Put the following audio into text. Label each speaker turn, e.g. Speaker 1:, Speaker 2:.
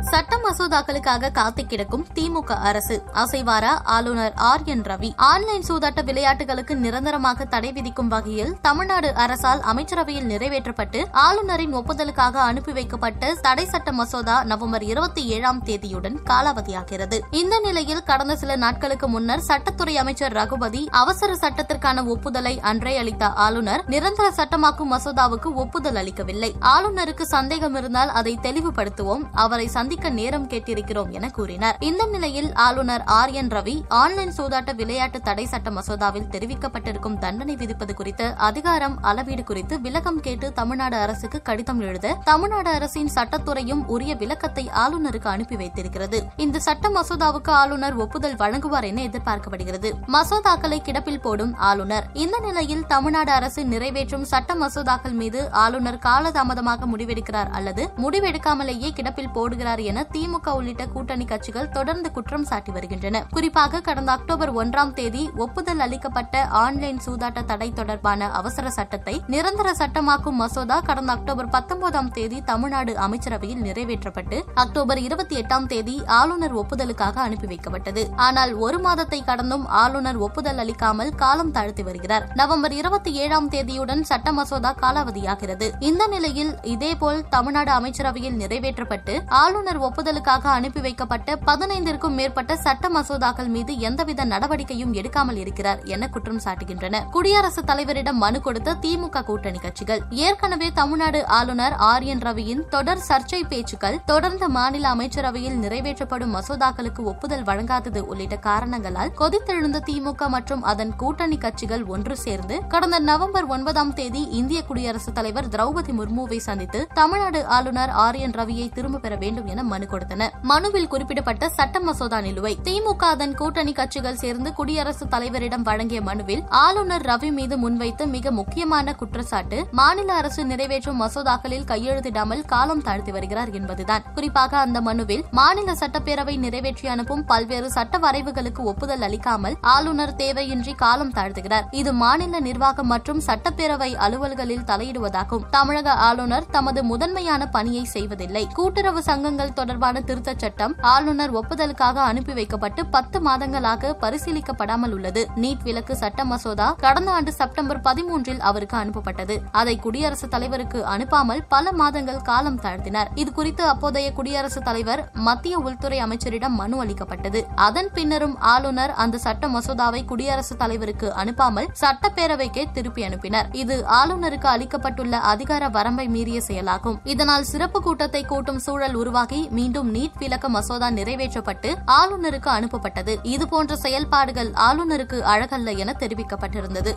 Speaker 1: சட்ட மசோதாக்களுக்காக காத்து கிடக்கும் திமுக அரசு. அசைவாரா? ஆளுநர் ஆர். என். ரவி. ஆன்லைன் சூதாட்ட விளையாட்டுகளுக்கு நிரந்தரமாக தடை விதிக்கும் வகையில் தமிழ்நாடு அரசால் அமைச்சரவையில் நிறைவேற்றப்பட்டு ஆளுநரின் ஒப்புதலுக்காக அனுப்பி வைக்கப்பட்ட தடை சட்ட மசோதா நவம்பர் இருபத்தி ஏழாம் தேதியுடன் காலாவதியாகிறது. இந்த நிலையில் கடந்த சில நாட்களுக்கு முன்னர் சட்டத்துறை அமைச்சர் ரகுபதி அவசர சட்டத்திற்கான ஒப்புதலை அன்றே அளித்த ஆளுநர் நிரந்தர சட்டமாக்கும் மசோதாவுக்கு ஒப்புதல் அளிக்கவில்லை. ஆளுநருக்கு சந்தேகம் இருந்தால் அதை தெளிவுபடுத்துவோம். அவரை சந்திக்க நேரம் கேட்டிருக்கிறோம் என கூறினார். இந்த நிலையில் ஆளுநர் ஆர். என். ரவி ஆன்லைன் சூதாட்ட விளையாட்டு தடை சட்ட மசோதாவில் தெரிவிக்கப்பட்டிருக்கும் தண்டனை விதிப்பது குறித்து அதிகாரம் அளவீடு குறித்து விளக்கம் கேட்டு தமிழ்நாடு அரசுக்கு கடிதம் எழுத தமிழ்நாடு அரசின் சட்டத்துறையும் உரிய விளக்கத்தை ஆளுநருக்கு அனுப்பி வைத்திருக்கிறது. இந்த சட்ட மசோதாவுக்கு ஆளுநர் ஒப்புதல் வழங்குவார் என எதிர்பார்க்கப்படுகிறது. மசோதாக்களை கிடப்பில் போடும் ஆளுநர். இந்த நிலையில் தமிழ்நாடு அரசு நிறைவேற்றும் சட்ட மசோதாக்கள் மீது ஆளுநர் காலதாமதமாக முடிவெடுக்கிறார் அல்லது முடிவெடுக்காமலேயே கிடப்பில் போடு போடுகிறார் என திமுக உள்ளிட்ட கூட்டணி கட்சிகள் தொடர்ந்து குற்றம் சாட்டி வருகின்றன. குறிப்பாக கடந்த அக்டோபர் ஒன்றாம் தேதி ஒப்புதல் அளிக்கப்பட்ட ஆன்லைன் சூதாட்ட தடை தொடர்பான அவசர சட்டத்தை நிரந்தர சட்டமாக்கும் மசோதா கடந்த அக்டோபர் பத்தொன்பதாம் தேதி தமிழ்நாடு அமைச்சரவையில் நிறைவேற்றப்பட்டு அக்டோபர் இருபத்தி எட்டாம் தேதி ஆளுநர் ஒப்புதலுக்காக அனுப்பி வைக்கப்பட்டது. ஆனால் ஒரு மாதத்தை கடந்தும் ஆளுநர் ஒப்புதல் அளிக்காமல் காலம் தாழ்த்தி வருகிறார். நவம்பர் இருபத்தி ஏழாம் தேதியுடன் சட்ட மசோதா காலாவதியாகிறது. இந்த நிலையில் இதேபோல் தமிழ்நாடு அமைச்சரவையில் நிறைவேற்றப்பட்டு ஆளுநர் ஒப்புதலுக்காக அனுப்பி வைக்கப்பட்ட பதினைந்திற்கும் மேற்பட்ட சட்ட மசோதாக்கள் மீது எந்தவித நடவடிக்கையும் எடுக்காமல் இருக்கிறார் என குற்றம் சாட்டுகின்றன. குடியரசுத் தலைவரிடம் மனு கொடுத்த திமுக கூட்டணி கட்சிகள். ஏற்கனவே தமிழ்நாடு ஆளுநர் ஆர் என் ரவியின் தொடர் சர்ச்சை பேச்சுக்கள் தொடர்ந்த மாநில அமைச்சரவையில் நிறைவேற்றப்படும் மசோதாக்களுக்கு ஒப்புதல் வழங்காதது உள்ளிட்ட காரணங்களால் கொதித்தெழுந்த திமுக மற்றும் அதன் கூட்டணி கட்சிகள் ஒன்று சேர்ந்து கடந்த நவம்பர் ஒன்பதாம் தேதி இந்திய குடியரசுத் தலைவர் திரௌபதி முர்முவை சந்தித்து தமிழ்நாடு ஆளுநர் ஆர் என் ரவியை திரும்பப் பெற வேண்டும் வேண்டும் என மனு கொடுத்தன மனுவில் குறிப்பிடப்பட்ட சட்ட மசோதா நிலுவை திமுக அதன் கூட்டணி கட்சிகள் சேர்ந்து குடியரசுத் தலைவரிடம் வழங்கிய மனுவில் ஆளுநர் ரவி மீது முன்வைத்து மிக முக்கியமான குற்றச்சாட்டு மாநில அரசு நிறைவேற்றும் மசோதாக்களில் கையெழுத்திடாமல் காலம் தாழ்த்தி வருகிறார் என்பதுதான். குறிப்பாக அந்த மனுவில் மாநில சட்டப்பேரவை நிறைவேற்றி அனுப்பும் பல்வேறு சட்ட வரைவுகளுக்கு ஒப்புதல் அளிக்காமல் ஆளுநர் தேவையின்றி காலம் தாழ்த்துகிறார். இது மாநில நிர்வாகம் மற்றும் சட்டப்பேரவை அலுவல்களில் தலையிடுவதாகும். தமிழக ஆளுநர் தமது முதன்மையான பணியை செய்வதில்லை. கூட்டுறவு சங்க சங்கங்கள் தொடர்பான திருத்தச் சட்டம் ஆளுநர் ஒப்புதலுக்காக அனுப்பி வைக்கப்பட்டு பத்து மாதங்களாக பரிசீலிக்கப்படாமல் உள்ளது. நீட் விலக்கு சட்ட மசோதா கடந்த ஆண்டு செப்டம்பர் பதிமூன்றில் அவருக்கு அனுப்பப்பட்டது. அதை குடியரசுத் தலைவருக்கு அனுப்பாமல் பல மாதங்கள் காலம் தாழ்த்தினார். இது குறித்து அப்போதைய குடியரசுத் தலைவர் மத்திய உள்துறை அமைச்சரிடம் மனு அளிக்கப்பட்டது. அதன் பின்னரும் ஆளுநர் அந்த சட்ட மசோதாவை குடியரசுத் தலைவருக்கு அனுப்பாமல் சட்டப்பேரவைக்கே திருப்பி அனுப்பினர். இது ஆளுநருக்கு அளிக்கப்பட்டுள்ள அதிகார வரம்பை மீறிய செயலாகும். இதனால் சிறப்பு கூட்டத்தை கூட்டும் சூழல் உருவாகி மீண்டும் நீட் விலக்க மசோதா நிறைவேற்றப்பட்டு ஆளுநருக்கு அனுப்பப்பட்டது. இதுபோன்ற செயல்பாடுகள் ஆளுநருக்கு அழகல்ல என தெரிவிக்கப்பட்டிருந்தது.